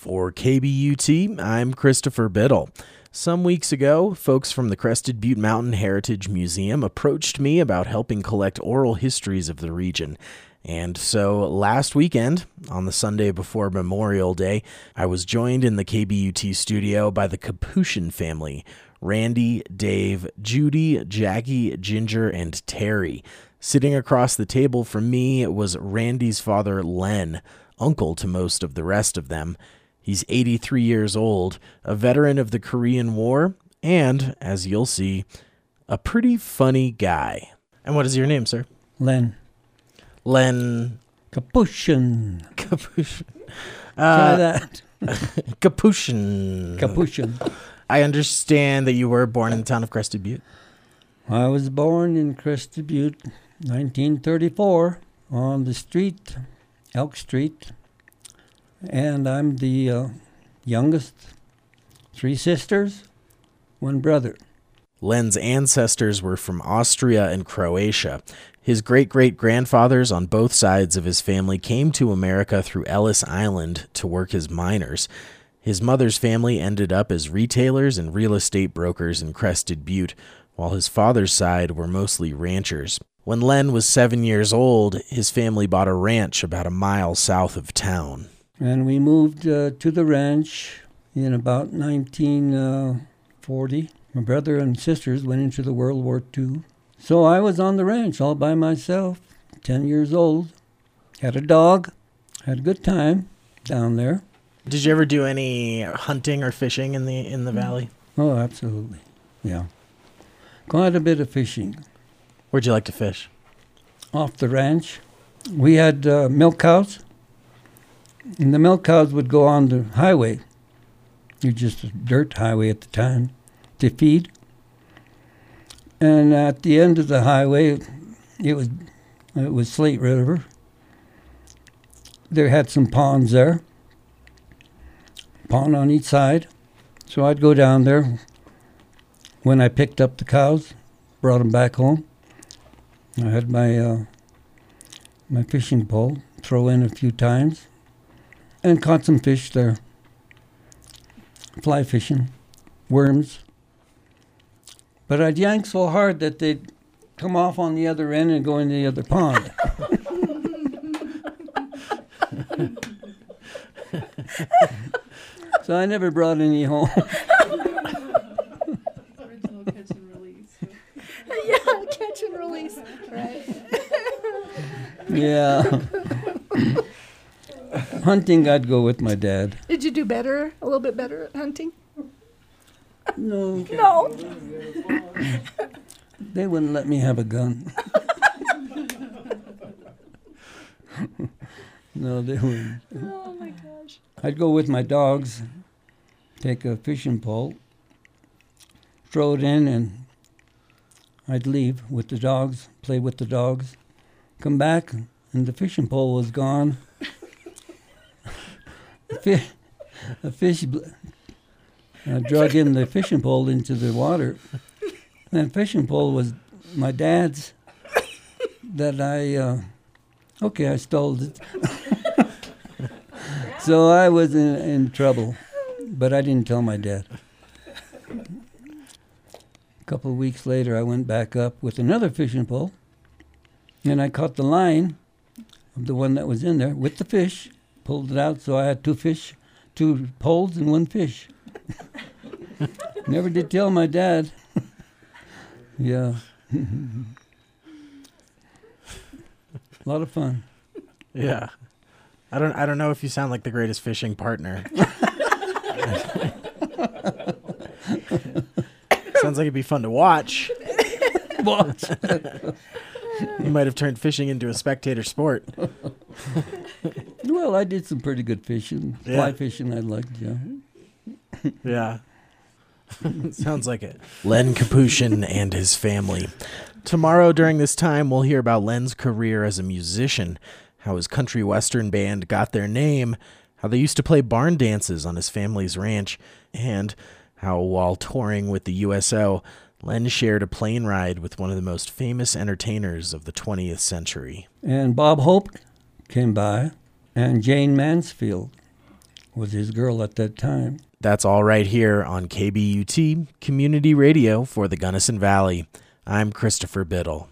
For KBUT, I'm Christopher Biddle. Some weeks ago, folks from the Crested Butte Mountain Heritage Museum approached me about helping collect oral histories of the region. And so last weekend, on the Sunday before Memorial Day, I was joined in the KBUT studio by the Kapushion family Randy, Dave, Judy, Jackie, Ginger, and Terry. Sitting across the table from me was Randy's father, Len, uncle to most of the rest of them. He's 83 years old, a veteran of the Korean War, and, as you'll see, a pretty funny guy. And what is your name, sir? Len. Len Kapushion. Kapushion. Try Uh, that. Kapushion. Kapushion. I understand that you were born in the town of Crested Butte. I was born in Crested Butte, 1934, on the street, Elk Street, and I'm the uh, youngest. Three sisters, one brother. Len's ancestors were from Austria and Croatia. His great great grandfathers on both sides of his family came to America through Ellis Island to work as miners. His mother's family ended up as retailers and real estate brokers in Crested Butte, while his father's side were mostly ranchers. When Len was seven years old, his family bought a ranch about a mile south of town. And we moved uh, to the ranch in about 1940. My brother and sisters went into the World War II. So I was on the ranch all by myself, 10 years old. Had a dog, had a good time down there. Did you ever do any hunting or fishing in the in the valley? Oh, absolutely. Yeah. Quite a bit of fishing. Where'd you like to fish? Off the ranch, we had uh, milk cows, and the milk cows would go on the highway. It was just a dirt highway at the time to feed. And at the end of the highway, it was it was Slate River. There had some ponds there, pond on each side. So I'd go down there when I picked up the cows, brought them back home. I had my uh, my fishing pole, throw in a few times, and caught some fish there. Fly fishing, worms. But I'd yank so hard that they'd come off on the other end and go into the other pond. so I never brought any home. Original catch and release. yeah, catch and release. Right. yeah. Hunting, I'd go with my dad. Did you do better? A little bit better at hunting? No, No. they wouldn't let me have a gun. no, they wouldn't. Oh my gosh. I'd go with my dogs, take a fishing pole, throw it in, and I'd leave with the dogs, play with the dogs, come back, and the fishing pole was gone. A, fi- a fish I drug in the fishing pole into the water. And fishing pole was my dad's that I, uh, okay, I stole it. So I was in, in trouble, but I didn't tell my dad. A couple of weeks later, I went back up with another fishing pole, and I caught the line of the one that was in there with the fish, pulled it out, so I had two fish, two poles, and one fish. Never did tell my dad. yeah. A lot of fun. Yeah. I don't I don't know if you sound like the greatest fishing partner. Sounds like it'd be fun to watch. Watch. You might have turned fishing into a spectator sport. Well, I did some pretty good fishing. Yeah. Fly fishing, I liked, yeah. Yeah. Sounds like it. Len Kapushion and his family. Tomorrow, during this time, we'll hear about Len's career as a musician, how his country western band got their name, how they used to play barn dances on his family's ranch, and how, while touring with the USO, Len shared a plane ride with one of the most famous entertainers of the 20th century. And Bob Hope came by, and Jayne Mansfield. was his girl at that time. That's all right here on KBUT Community Radio for the Gunnison Valley. I'm Christopher Biddle.